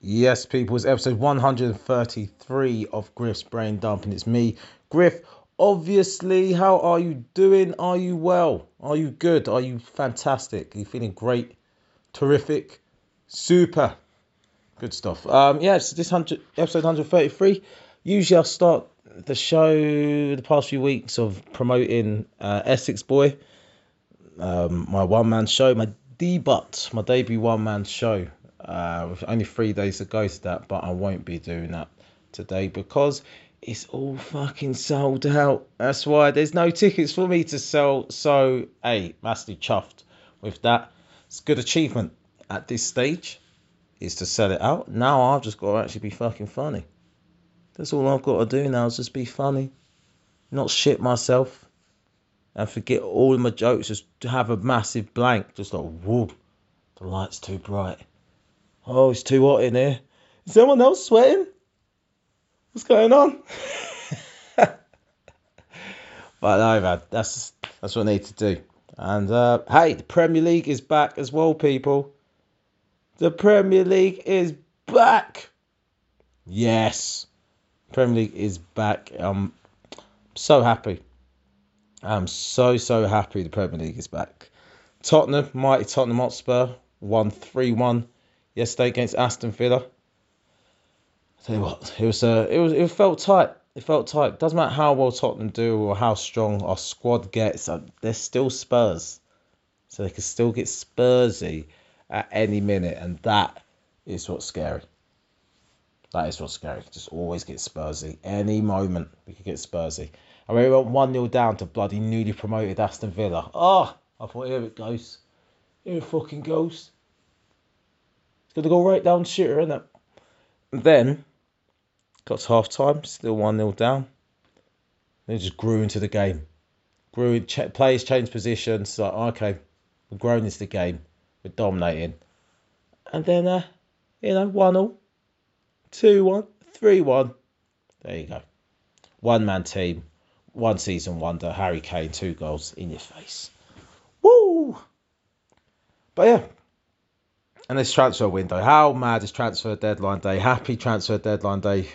Yes, people, it's episode 133 of Griff's Brain Dump, and it's me, Griff. Obviously, how are you doing? Are you well? Are you good? Are you fantastic? Are you feeling great? Terrific? Super. Good stuff. Um, yeah, so this 100, episode 133. Usually, I'll start the show the past few weeks of promoting uh, Essex Boy, um, my one man show, my debut, my debut one man show uh, only three days to go to that, but I won't be doing that today because it's all fucking sold out. That's why there's no tickets for me to sell. So, hey, massively chuffed with that. It's a good achievement at this stage is to sell it out. Now I've just got to actually be fucking funny. That's all I've got to do now is just be funny, not shit myself, and forget all my jokes. Just have a massive blank, just like whoop, the light's too bright. Oh, it's too hot in here. Is someone else sweating? What's going on? but no, man, that's that's what I need to do. And uh, hey, the Premier League is back as well, people. The Premier League is back. Yes, Premier League is back. I'm so happy. I'm so so happy the Premier League is back. Tottenham, mighty Tottenham Hotspur, won three one yesterday against Aston Villa. I tell you what, it was uh, it was it felt tight. It felt tight. Doesn't matter how well Tottenham do or how strong our squad gets, uh, they're still Spurs, so they can still get Spursy at any minute, and that is what's scary. That is what's scary. Just always get Spursy. Any moment we could get Spursy. And we went 1 0 down to bloody newly promoted Aston Villa. Oh, I thought, here it goes. Here it fucking goes. It's going to go right down shitter, isn't it? And then, got to half time, still 1 0 down. Then it just grew into the game. Grew, ch- players changed positions. Like, okay, we're growing into the game. We're dominating. And then, uh, you know, 1 0, 2 1, 3 1. There you go. One man team, one season wonder, Harry Kane, two goals in your face. Woo! But yeah, and this transfer window. How mad is transfer deadline day? Happy transfer deadline day.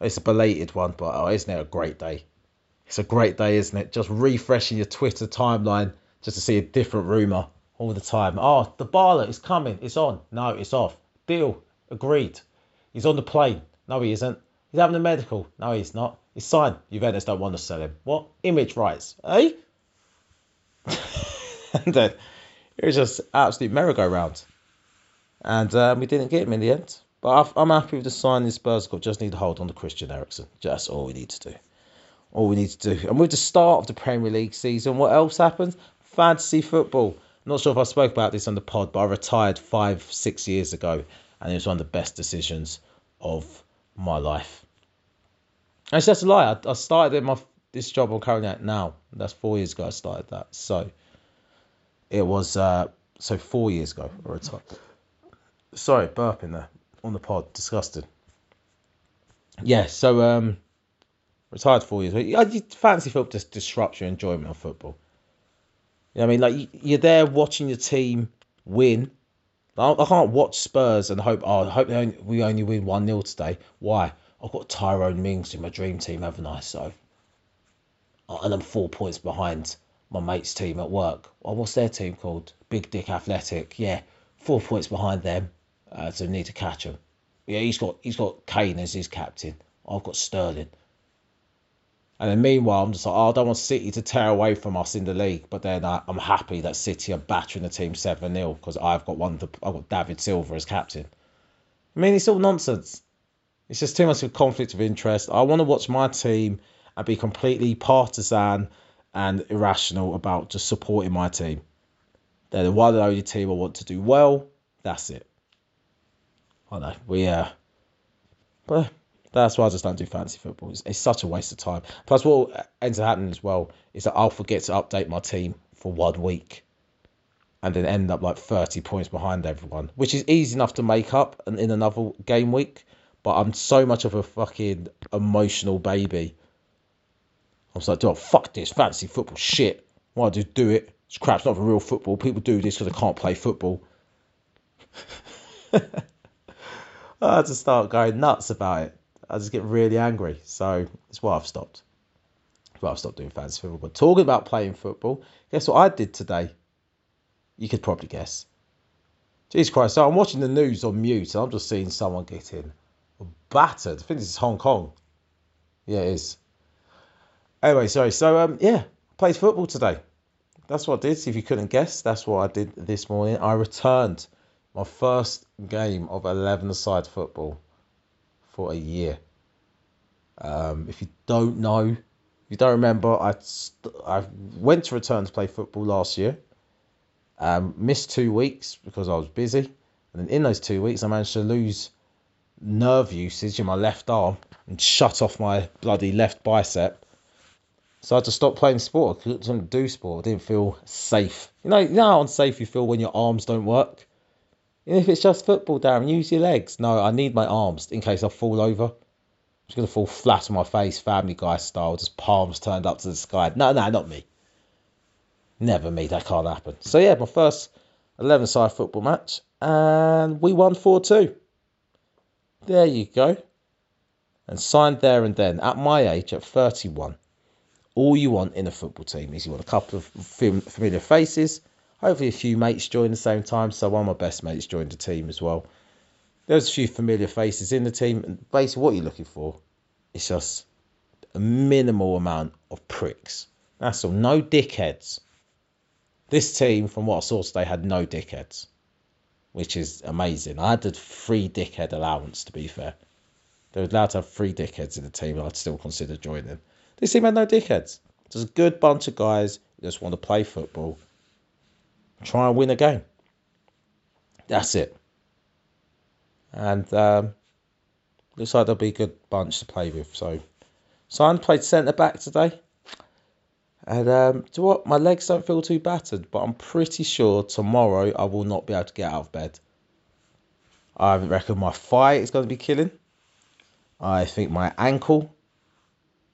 It's a belated one, but oh, isn't it a great day? It's a great day, isn't it? Just refreshing your Twitter timeline just to see a different rumour all the time. Oh, Dybala is coming. It's on. No, it's off. Deal. Agreed. He's on the plane. No, he isn't. He's having a medical. No, he's not. He's signed. Juventus don't want to sell him. What? Image rights. Eh? and then it was just absolute merry-go-round and um, we didn't get him in the end. But I'm happy with the signing Spurs got. Just need to hold on to Christian Eriksen. Just all we need to do. All we need to do. And with the start of the Premier League season, what else happens? Fantasy football. I'm not sure if I spoke about this on the pod, but I retired five, six years ago, and it was one of the best decisions of my life. And it's just a lie. I, I started my this job I'm currently at now. That's four years ago I started that. So it was uh, so four years ago I retired. Sorry, burping there on the pod. Disgusting. Yeah, so um, retired four years. I fancy football just disrupts your enjoyment of football. You know what I mean? Like you're there watching your team win. I can't watch Spurs and hope. Oh, I hope only, we only win one 0 today. Why? I've got Tyrone Mings in my dream team, haven't I? So, and I'm four points behind my mate's team at work. What's their team called? Big Dick Athletic. Yeah, four points behind them uh, so need to catch him. Yeah, he's got he's got Kane as his captain. I've got Sterling. And then meanwhile, I'm just like, oh, I don't want City to tear away from us in the league. But then uh, I'm happy that City are battering the team 7 0 because I've got one. I've got David Silva as captain. I mean, it's all nonsense. It's just too much of a conflict of interest. I want to watch my team and be completely partisan and irrational about just supporting my team. They're the one and only team I want to do well. That's it. I know we uh, but that's why I just don't do fantasy football. It's, it's, such a waste of time. Plus, what ends up happening as well is that I'll forget to update my team for one week, and then end up like thirty points behind everyone, which is easy enough to make up in another game week. But I'm so much of a fucking emotional baby. I was like, oh, fuck this fantasy football shit. Why do do it? It's crap. It's not for real football. People do this because they can't play football. I just start going nuts about it. I just get really angry. So that's why I've stopped. That's why I've stopped doing fantasy football. But talking about playing football, guess what I did today? You could probably guess. Jesus Christ. So I'm watching the news on mute and I'm just seeing someone getting battered. I think this is Hong Kong. Yeah, it is. Anyway, sorry. So, um, yeah, played football today. That's what I did. If you couldn't guess, that's what I did this morning. I returned my first game of 11 side football for a year. Um, if you don't know, if you don't remember, I, I went to return to play football last year. Um, missed two weeks because I was busy. And then in those two weeks, I managed to lose nerve usage in my left arm and shut off my bloody left bicep. So I had to stop playing sport. I couldn't do sport. I didn't feel safe. You know, you know how unsafe you feel when your arms don't work? If it's just football, Darren, use your legs. No, I need my arms in case I fall over. I'm just going to fall flat on my face, family guy style, just palms turned up to the sky. No, no, not me. Never me. That can't happen. So, yeah, my first 11 side football match, and we won 4 2. There you go. And signed there and then, at my age, at 31. All you want in a football team is you want a couple of familiar faces, hopefully a few mates join the same time. So one of my best mates joined the team as well. There's a few familiar faces in the team, and basically what you're looking for is just a minimal amount of pricks. That's all. No dickheads. This team, from what I saw today, had no dickheads which is amazing. I had a free dickhead allowance, to be fair. They were allowed to have three dickheads in the team, and I'd still consider joining. This team had no dickheads. Just a good bunch of guys who just want to play football, try and win a game. That's it. And um, looks like they'll be a good bunch to play with. So, Simon played centre back today. And um, do what? My legs don't feel too battered, but I'm pretty sure tomorrow I will not be able to get out of bed. I reckon my thigh is going to be killing. I think my ankle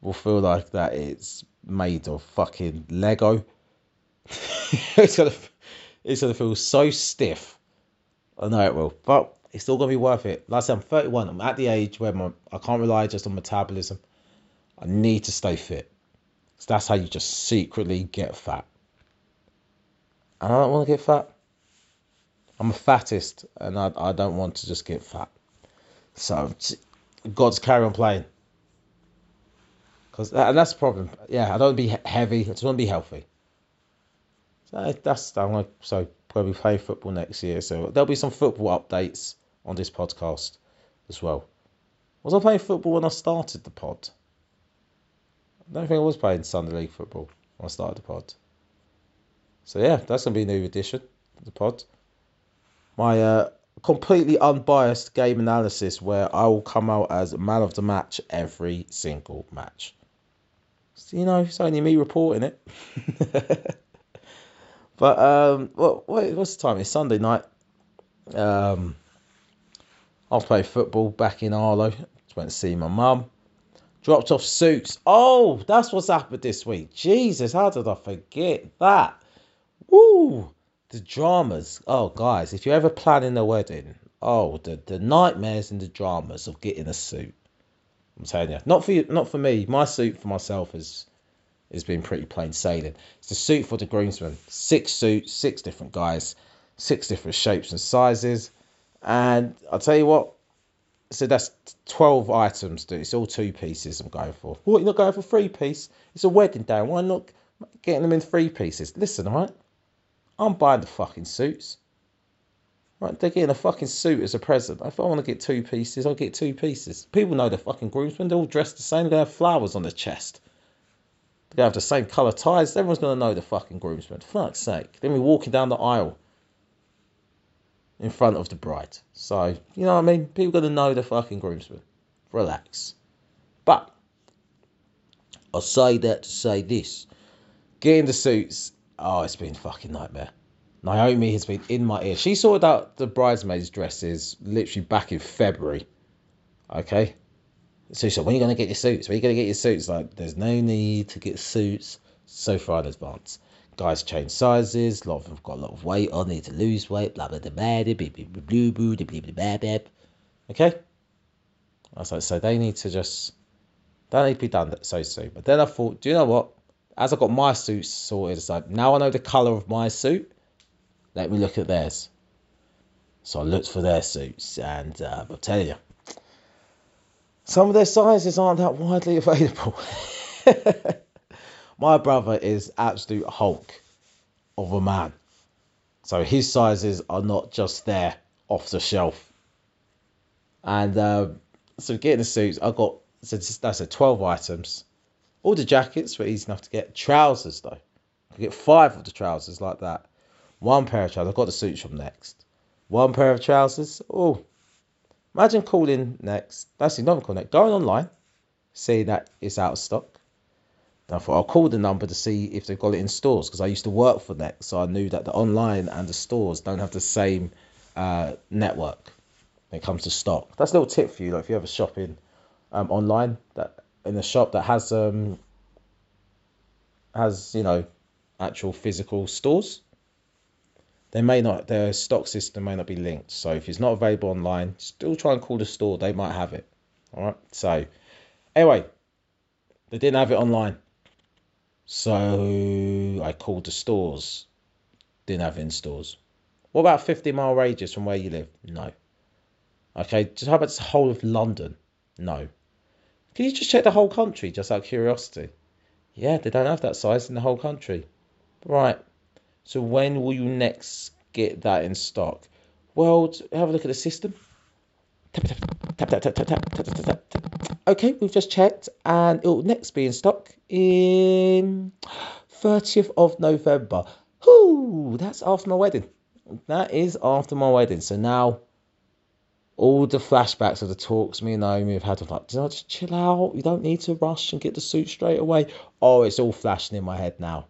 will feel like that it's made of fucking Lego. it's gonna, it's gonna feel so stiff. I know it will, but it's still gonna be worth it. Like I said, I'm 31. I'm at the age where my, I can't rely just on metabolism. I need to stay fit. So that's how you just secretly get fat. And I don't want to get fat. I'm a fattest and I, I don't want to just get fat. So God's carry on playing. Cause and that's the problem. Yeah, I don't want to be heavy. I just want to be healthy. So that's I'm gonna so probably play football next year. So there'll be some football updates on this podcast as well. Was I playing football when I started the pod? I don't think I was playing Sunday League football when I started the pod. So yeah, that's gonna be a new addition to the pod. My uh, completely unbiased game analysis where I will come out as man of the match every single match. So, you know, it's only me reporting it. but um, what, what what's the time? It's Sunday night. Um, I'll play football back in Harlow. Just went to see my mum. Dropped off suits. Oh, that's what's happened this week. Jesus, how did I forget that? Woo! The dramas. Oh, guys, if you're ever planning a wedding, oh, the, the nightmares and the dramas of getting a suit. I'm telling you, not for you, not for me. My suit for myself has has been pretty plain sailing. It's the suit for the groomsmen. Six suits, six different guys, six different shapes and sizes. And I'll tell you what, so that's 12 items, dude. It's all two pieces I'm going for. What, you're not going for three piece? It's a wedding day. Why not getting them in three pieces? Listen, right? I'm buying the fucking suits. Right, they're getting a fucking suit as a present. If I want to get two pieces, I'll get two pieces. People know the fucking groomsmen. They're all dressed the same. To have flowers on their chest. They're going to have the same colour ties. Everyone's to know the fucking groomsmen. Fuck's sake. Then we're walking down the aisle in front of the bride. So, you know what I mean? People gonna know the fucking groomsmen. Relax. But I'll say that to say this. Getting the suits, oh, it's been a fucking nightmare. Naomi has been in my ear. She sorted out the bridesmaids' dresses literally back in February. Okay? So said, when are you going to get your suits? When are you going to get your suits? Like, there's no need to get suits so far in advance guys change sizes. A lot of them have got a lot of weight on. They need to lose weight. Blah blah blah blah blah blah blah blah blah blah. Okay? I was like, so they need to just, that need to be done so soon. But then I thought, do you know what? As I got my suits sorted, it's like, now I know the colour of my suit, let me look at theirs. So I looked for their suits, and uh, I'll tell you, some of their sizes aren't that widely available. my brother is absolute Hulk of a man. So his sizes are not just there off the shelf. And uh, so getting the suits, I got so that's a twelve items. All the jackets were easy enough to get. Trousers though, I could get five of the trousers like that. One pair of trousers. I got the suits from Next. One pair of trousers. Oh, imagine calling Next. That's not call Next. Going online, see that it's out of stock. I thought I'll call the number to see if they've got it in stores because I used to work for Next, so I knew that the online and the stores don't have the same uh, network when it comes to stock. That's a little tip for you, like if you're ever shopping um, online that in a shop that has um has you know actual physical stores. They may not their stock system may not be linked. So if it's not available online, still try and call the store. They might have it. All right. So anyway, they didn't have it online. So I called the stores. Didn't have it in stores. What about 50 mile radius from where you live? No. Okay, just how about the whole of London? No. Can you just check the whole country, just out of curiosity? Yeah, they don't have that size in the whole country. Right. So when will you next get that in stock? Well, have a look at the system. Tap, tap, tap, tap, tap, tap, tap, tap, tap, tap. Okay, we've just checked, and it will next be in stock in 30th of November. Whoo, that's after my wedding. That is after my wedding. So now all the flashbacks of the talks me and Naomi have had of like, just chill out? You don't need to rush and get the suit straight away. Oh, it's all flashing in my head now.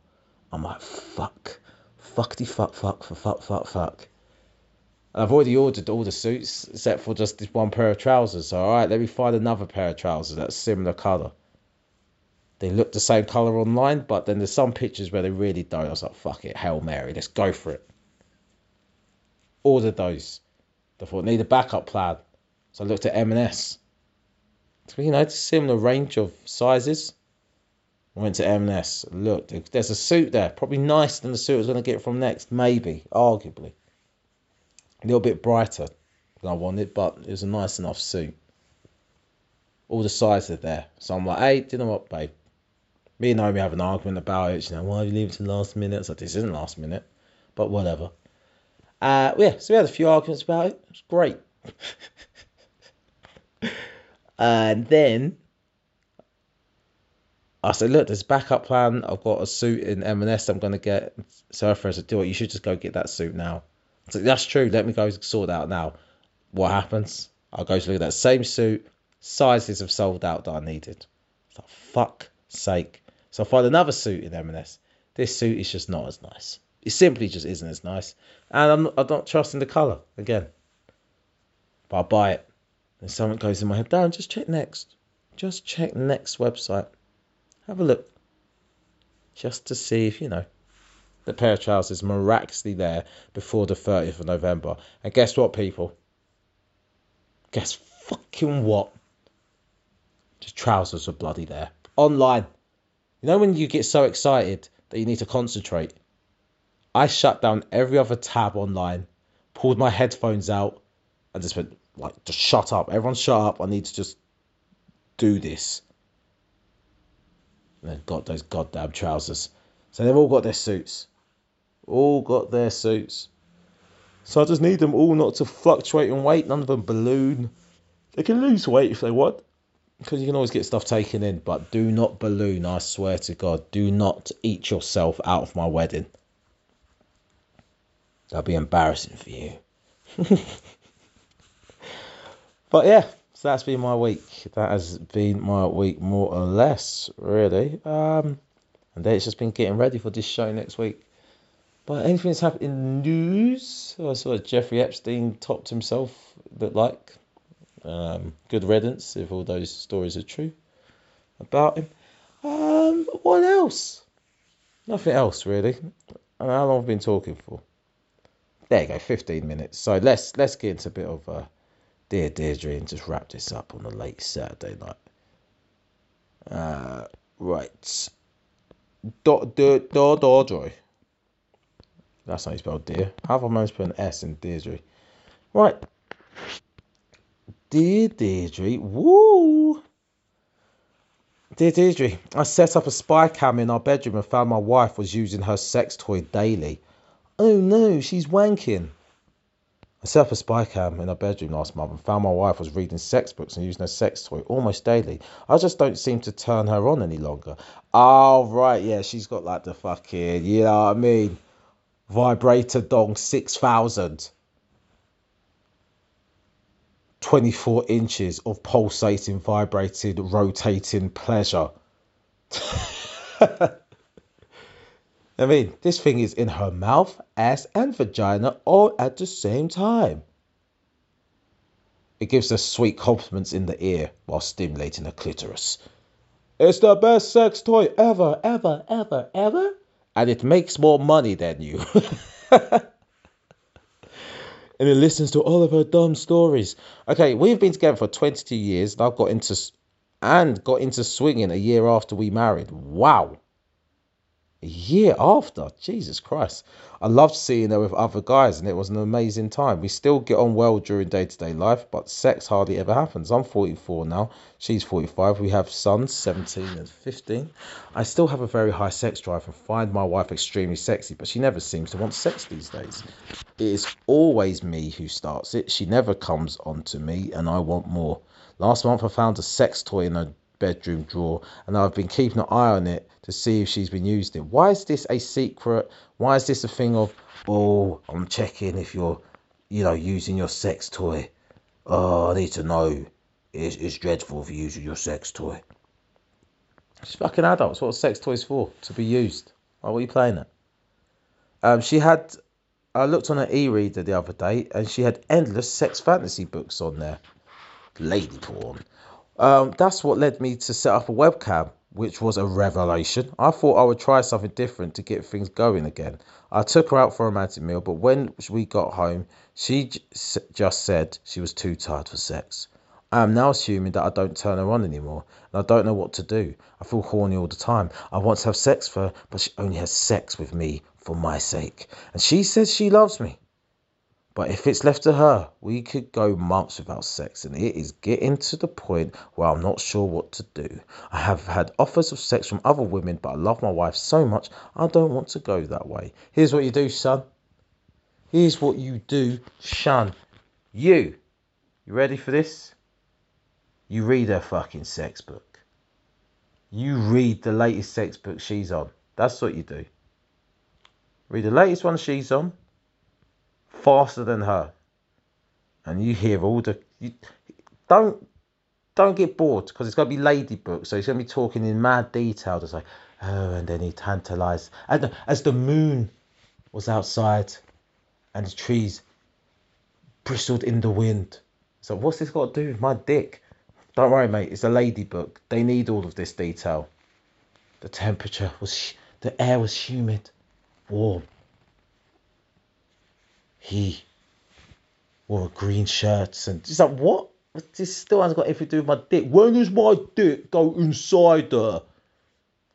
I'm like, fuck. Fuckity fuck fuck for fuck fuck fuck. And I've already ordered all the suits except for just this one pair of trousers. So alright, let me find another pair of trousers that's similar colour. They look the same colour online, but then there's some pictures where they really don't. I was like, fuck it, Hail Mary, let's go for it. Ordered those. I thought need a backup plan. So I looked at M&S. So, you know, it's a similar range of sizes. I went to M&S. Look, there's a suit there, probably nicer than the suit I was going to get from Next, maybe, arguably. A little bit brighter than I wanted, but it was a nice enough suit. All the sizes are there. So I'm like, hey, do you know what, babe? Me and Naomi have an argument about it. You know, why are you leaving to the last minute? I said, this isn't last minute, but whatever. Uh, yeah, so we had a few arguments about it. It was great. and then I said, look, there's backup plan. I've got a suit in M&S I'm going to get. So I said, do it. You should just go get that suit now. I said, that's true. Let me go sort out now. What happens? I'll go to look at that same suit. Sizes have sold out that I needed. Like, fuck sake. So I find another suit in M&S. This suit is just not as nice. It simply just isn't as nice. And I'm I'm not trusting the colour again. But I buy it. And someone goes in my head. Darren, just check next. Just check next website. Have a look. Just to see if, you know, the pair of trousers miraculously there before the 30th of November. And guess what, people? Guess fucking what? The trousers are bloody there. Online. You know when you get so excited that you need to concentrate? I shut down every other tab online, pulled my headphones out, and just went like, just shut up. Everyone shut up. I need to just do this. They've got those goddamn trousers. So they've all got their suits. All got their suits. So I just need them all not to fluctuate in weight. None of them balloon. They can lose weight if they want. Because you can always get stuff taken in. But do not balloon, I swear to God. Do not eat yourself out of my wedding. That'll be embarrassing for you. but yeah, that's been my week. That has been my week more or less, really. Um, and then it's just been getting ready for this show next week. But anything that's happened in the news, I saw Jeffrey Epstein topped himself, looked like. Um, good riddance if all those stories are true about him. Um, what else? Nothing else really. And how long have I been talking for? There you go, 15 minutes. So let's let's get into a bit of uh, Dear Deirdre, and just wrap this up on a late Saturday night. Uh, right. Do, Deirdre. That's how you spell dear. How have I managed to put an S in Deirdre? Right. Dear Deirdre, woo! Dear Deirdre, I set up a spy cam in our bedroom and found my wife was using her sex toy daily. Oh no, she's wanking. I set up a spy cam in our bedroom last month and found my wife was reading sex books and using her sex toy almost daily. I just don't seem to turn her on any longer. Oh, right, yeah, she's got like the fucking, you know what I mean? Vibrator Dong 6000. 24 inches of pulsating, vibrating, rotating pleasure. I mean, this thing is in her mouth, ass, and vagina all at the same time. It gives her sweet compliments in the ear while stimulating the clitoris. It's the best sex toy ever, ever, ever, ever. And it makes more money than you. and it listens to all of her dumb stories. Okay, we've been together for 22 years, and I've got into and got into swinging a year after we married. Wow. A year after, Jesus Christ. I loved seeing her with other guys and it was an amazing time. We still get on well during day to day life, but sex hardly ever happens. I'm 44 now, she's 45. We have sons, 17 and 15. I still have a very high sex drive and find my wife extremely sexy, but she never seems to want sex these days. It is always me who starts it. She never comes onto me and I want more. Last month I found a sex toy in her bedroom drawer and I've been keeping an eye on it to see if she's been using it. Why is this a secret? Why is this a thing of, oh, I'm checking if you're, you know, using your sex toy. Oh, I need to know. It's, it's dreadful you're using your sex toy. She's fucking adults. What are sex toys for? To be used. Why are you playing it? Um, she had, I looked on her e-reader the other day and she had endless sex fantasy books on there. Lady porn. Um, that's what led me to set up a webcam, which was a revelation. I thought I would try something different to get things going again. I took her out for a romantic meal, but when we got home, she just said she was too tired for sex. I am now assuming that I don't turn her on anymore, and I don't know what to do. I feel horny all the time. I want to have sex for her, but she only has sex with me for my sake. And she says she loves me. But if it's left to her, we could go months without sex, and it is getting to the point where I'm not sure what to do. I have had offers of sex from other women, but I love my wife so much, I don't want to go that way. Here's what you do, son. Here's what you do, son. You, you ready for this? You read her fucking sex book. You read the latest sex book she's on. That's what you do. Read the latest one she's on faster than her, and you hear all the you, don't don't get bored because it's going to be ladybook, so he's going to be talking in mad detail, just like oh, and then he tantalized, and as the moon was outside, and the trees bristled in the wind. So what's this got to do with my dick? Don't worry, mate. It's a ladybook. They need all of this detail. The temperature was, the air was humid, warm he wore green shirts and it's like what? This still hasn't got anything to do with my dick. When does my dick go inside her?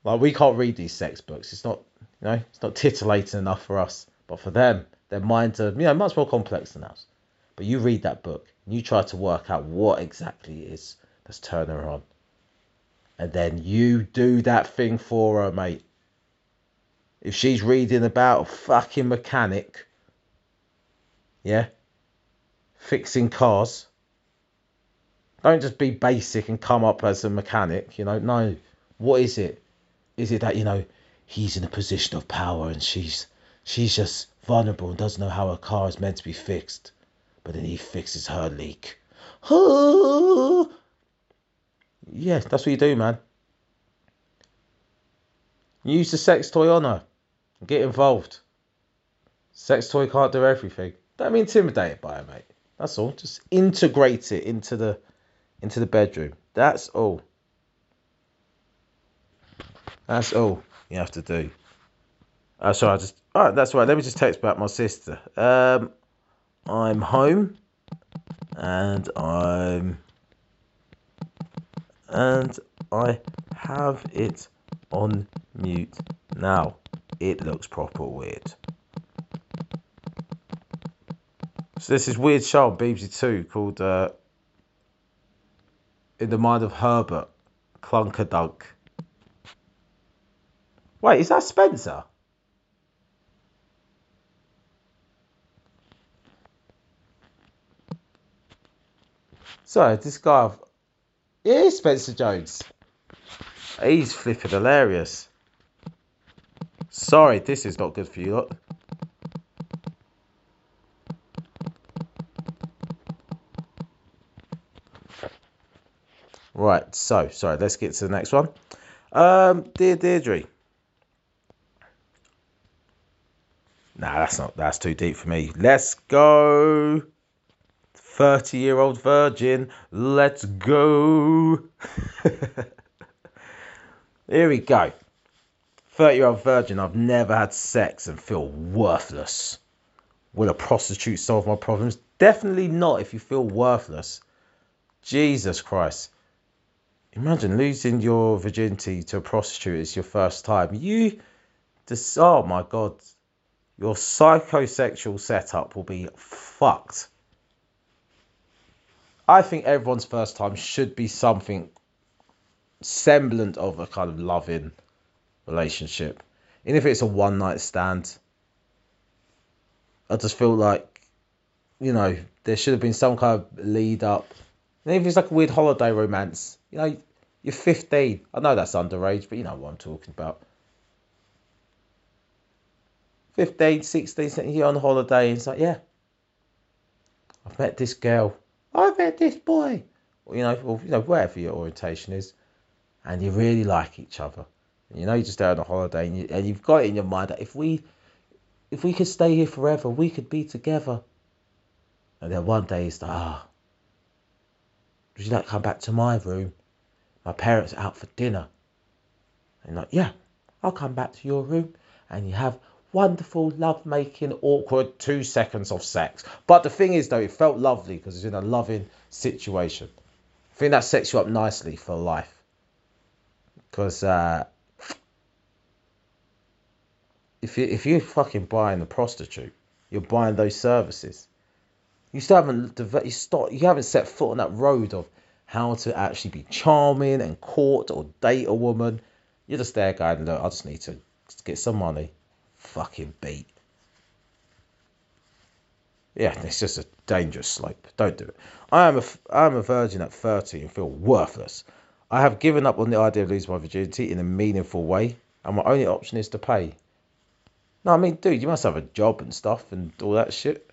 Like we can't read these sex books. It's not you know, it's not titillating enough for us. But for them, their minds are you know much more complex than ours. But you read that book and you try to work out what exactly it is that's turning her on. And then you do that thing for her, mate. If she's reading about a fucking mechanic yeah, fixing cars. Don't just be basic and come up as a mechanic, you know. No, what is it? Is it that you know he's in a position of power and she's she's just vulnerable and doesn't know how her car is meant to be fixed, but then he fixes her leak. yeah, that's what you do, man. Use the sex toy on her. Get involved. Sex toy can't do everything. Don't be intimidated by it, mate. That's all. Just integrate it into the into the bedroom. That's all. That's all you have to do. Uh, sorry, I just. All right, that's right. Let me just text back my sister. Um, I'm home. and I'm and I have it on mute now. It looks proper weird. So this is Weird Child BBC 2 called uh, In the Mind of Herbert Clunkerdunk. Wait, is that Spencer? Sorry, this guy. It is Spencer Jones. He's flipping hilarious. Sorry, this is not good for you lot. Right, so sorry, let's get to the next one. Um, dear Deirdre. Nah, that's not that's too deep for me. Let's go. 30 year old virgin. Let's go. Here we go. 30 year old virgin. I've never had sex and feel worthless. Will a prostitute solve my problems? Definitely not if you feel worthless. Jesus Christ. Imagine losing your virginity to a prostitute is your first time. You just, oh my God. Your psychosexual setup will be fucked. I think everyone's first time should be something semblant of a kind of loving relationship. And if it's a one night stand, I just feel like, you know, there should have been some kind of lead up. And if it's like a weird holiday romance, you know, you're 15. I know that's underage, but you know what I'm talking about. 15, 16, you're on holiday, and it's like, yeah, I've met this girl. I've met this boy. Well, you know, well, you know, wherever your orientation is, and you really like each other. And you know, you're just there on a holiday, and, you, and you've got it in your mind that if we, if we could stay here forever, we could be together. And then one day it's like, ah, would you like to come back to my room? My parents are out for dinner. And like, yeah, I'll come back to your room, and you have wonderful, love making, awkward two seconds of sex. But the thing is, though, it felt lovely because it's in a loving situation. I think that sets you up nicely for life. Because uh, if you if you're fucking buying a prostitute, you're buying those services. You still haven't you start you haven't set foot on that road of how to actually be charming and court or date a woman. You're just there going, look, I just need to get some money fucking beat. Yeah, it's just a dangerous slope. Don't do it. I am a, I am a virgin at 30 and feel worthless. I have given up on the idea of losing my virginity in a meaningful way, and my only option is to pay. No, I mean, dude, you must have a job and stuff and all that shit.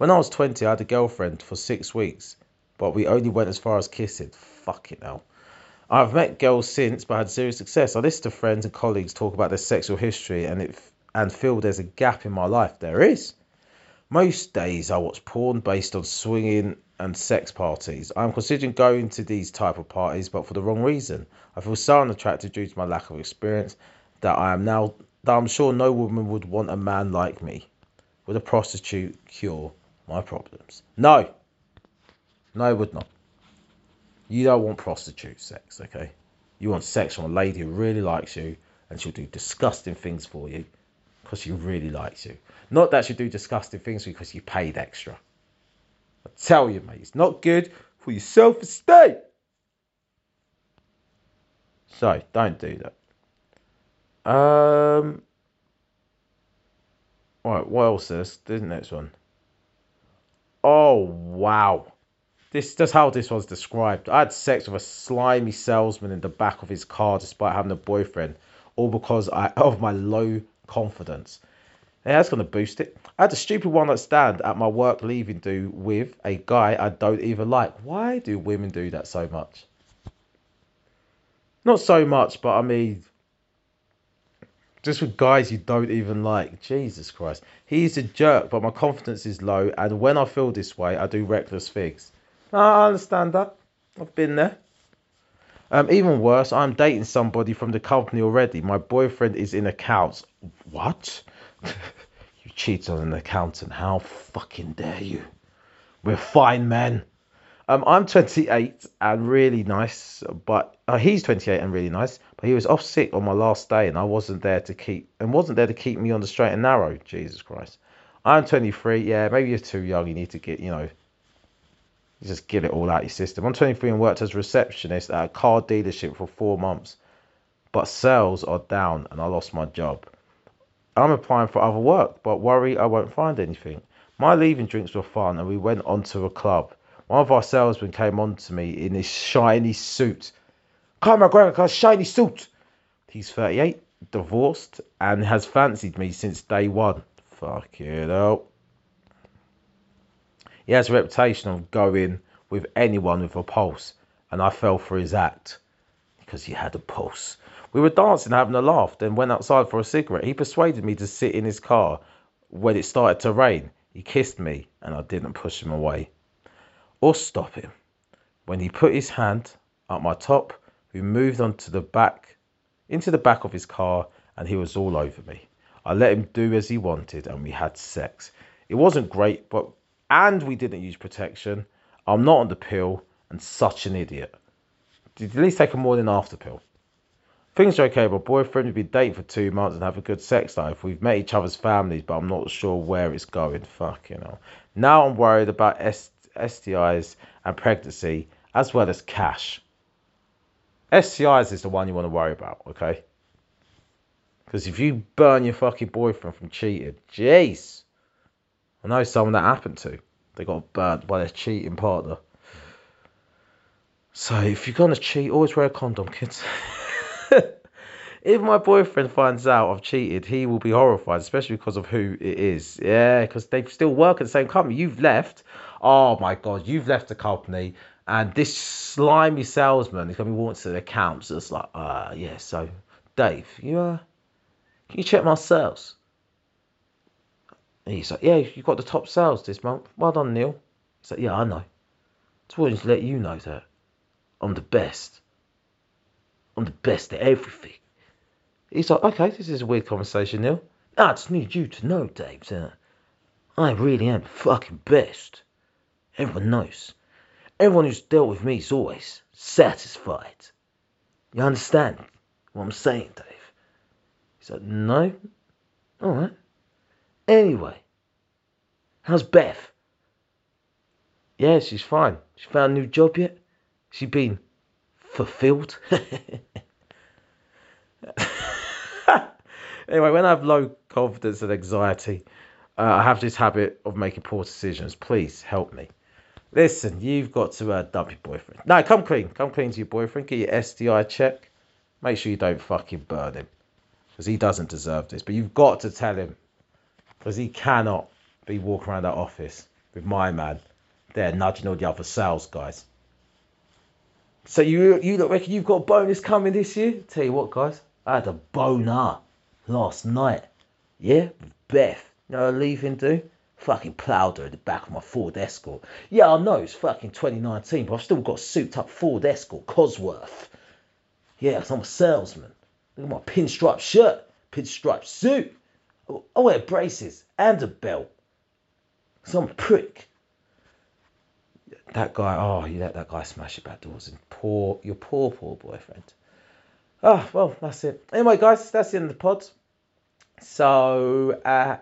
When I was 20, I had a girlfriend for six weeks, but we only went as far as kissing. Fucking hell. I've met girls since, but had serious success. I listen to friends and colleagues talk about their sexual history, and it and feel there's a gap in my life. There is. Most days I watch porn based on swinging and sex parties. I'm considering going to these type of parties, but for the wrong reason. I feel so unattractive due to my lack of experience that I am now that I'm sure no woman would want a man like me. Would a prostitute cure my problems? No. No, it would not. You don't want prostitute sex, okay? You want sex from a lady who really likes you and she'll do disgusting things for you because she really likes you. Not that she'll do disgusting things because you paid extra. I tell you, mate, it's not good for your self esteem. So don't do that. Um. Right, what else is this? the next one? Oh wow. This that's how this was described. I had sex with a slimy salesman in the back of his car despite having a boyfriend, all because I of my low confidence. Yeah, that's gonna boost it. I had a stupid one that stand at my work leaving do with a guy I don't even like. Why do women do that so much? Not so much, but I mean just with guys you don't even like. Jesus Christ. He's a jerk, but my confidence is low, and when I feel this way, I do reckless things. I understand that. I've been there. Um, even worse, I'm dating somebody from the company already. My boyfriend is in accounts. What? you cheat on an accountant. How fucking dare you? We're fine men. Um, I'm 28 and really nice, but uh, he's 28 and really nice. But he was off sick on my last day, and I wasn't there to keep and wasn't there to keep me on the straight and narrow. Jesus Christ. I'm 23. Yeah, maybe you're too young. You need to get, you know, just get it all out of your system. I'm 23 and worked as a receptionist at a car dealership for four months, but sales are down and I lost my job. I'm applying for other work, but worry I won't find anything. My leaving drinks were fun, and we went on to a club. One of our salesmen came on to me in his shiny suit. Greg, a shiny suit. He's 38, divorced, and has fancied me since day one. Fuck it though. He has a reputation of going with anyone with a pulse, and I fell for his act because he had a pulse. We were dancing, having a laugh, then went outside for a cigarette. He persuaded me to sit in his car when it started to rain. He kissed me, and I didn't push him away or stop him. When he put his hand up my top, we moved on to the back, into the back of his car, and he was all over me. I let him do as he wanted, and we had sex. It wasn't great, but and we didn't use protection. I'm not on the pill, and such an idiot. Did at least take a morning after pill. Things are okay. My boyfriend would be dating for two months and have a good sex life. We've met each other's families, but I'm not sure where it's going. Fuck, you know. Now I'm worried about S- STIs and pregnancy, as well as cash. STIs is the one you want to worry about, okay? Because if you burn your fucking boyfriend from cheating, jeez. I know someone that happened to. They got burnt by their cheating partner. So if you're gonna cheat, always wear a condom, kids. if my boyfriend finds out I've cheated, he will be horrified, especially because of who it is. Yeah, because they still work at the same company. You've left. Oh my god, you've left the company, and this slimy salesman is gonna be walking to the accounts. It's like, uh, yeah. So, Dave, you uh, can you check my sales? And he's like, yeah, you got the top sales this month. Well done, Neil. He's like, yeah, I know. Just wanted to let you know that I'm the best. I'm the best at everything. He's like, okay, this is a weird conversation, Neil. I just need you to know, Dave, that I really am the fucking best. Everyone knows. Everyone who's dealt with me is always satisfied. You understand what I'm saying, Dave? He's like, no. Alright. Anyway, how's Beth? Yeah, she's fine. She found a new job yet? She been fulfilled? anyway, when I have low confidence and anxiety, uh, I have this habit of making poor decisions. Please help me. Listen, you've got to uh, dump your boyfriend. No, come clean. Come clean to your boyfriend. Get your STI check. Make sure you don't fucking burn him. Because he doesn't deserve this. But you've got to tell him. Because he cannot be walking around that office with my man there nudging all the other sales guys. So you you look reckon you've got a bonus coming this year? Tell you what, guys, I had a boner last night. Yeah, with Beth. You know leaving do? Fucking ploughed her at the back of my Ford Escort. Yeah, I know it's fucking 2019, but I've still got a souped up Ford Escort Cosworth. Yeah, i I'm a salesman. Look at my pinstripe shirt, pinstripe suit. I wear braces and a belt. Some prick that guy, oh, you let that guy smash your back doors and poor, your poor, poor boyfriend. Oh, well, that's it. Anyway, guys, that's the end of the pod. So, uh,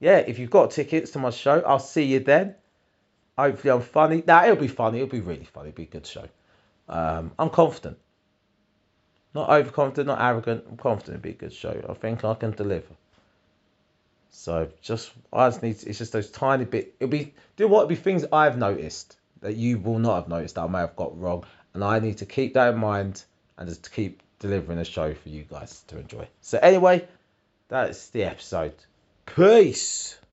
yeah, if you've got tickets to my show, I'll see you then. Hopefully, I'm funny. Now, nah, it'll be funny. It'll be really funny. It'll be a good show. Um, I'm confident. Not overconfident, not arrogant. I'm confident it'll be a good show. I think I can deliver. So just I just need it's just those tiny bit. It'll be do what it'll be things I've noticed that you will not have noticed that I may have got wrong, and I need to keep that in mind and just keep delivering a show for you guys to enjoy. So anyway, that's the episode. Peace.